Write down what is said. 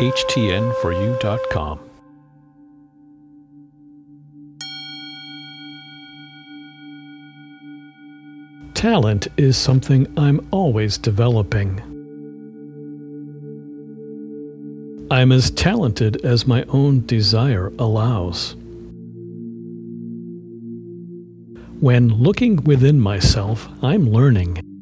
htn4u.com. Talent is something I'm always developing. I'm as talented as my own desire allows. When looking within myself, I'm learning.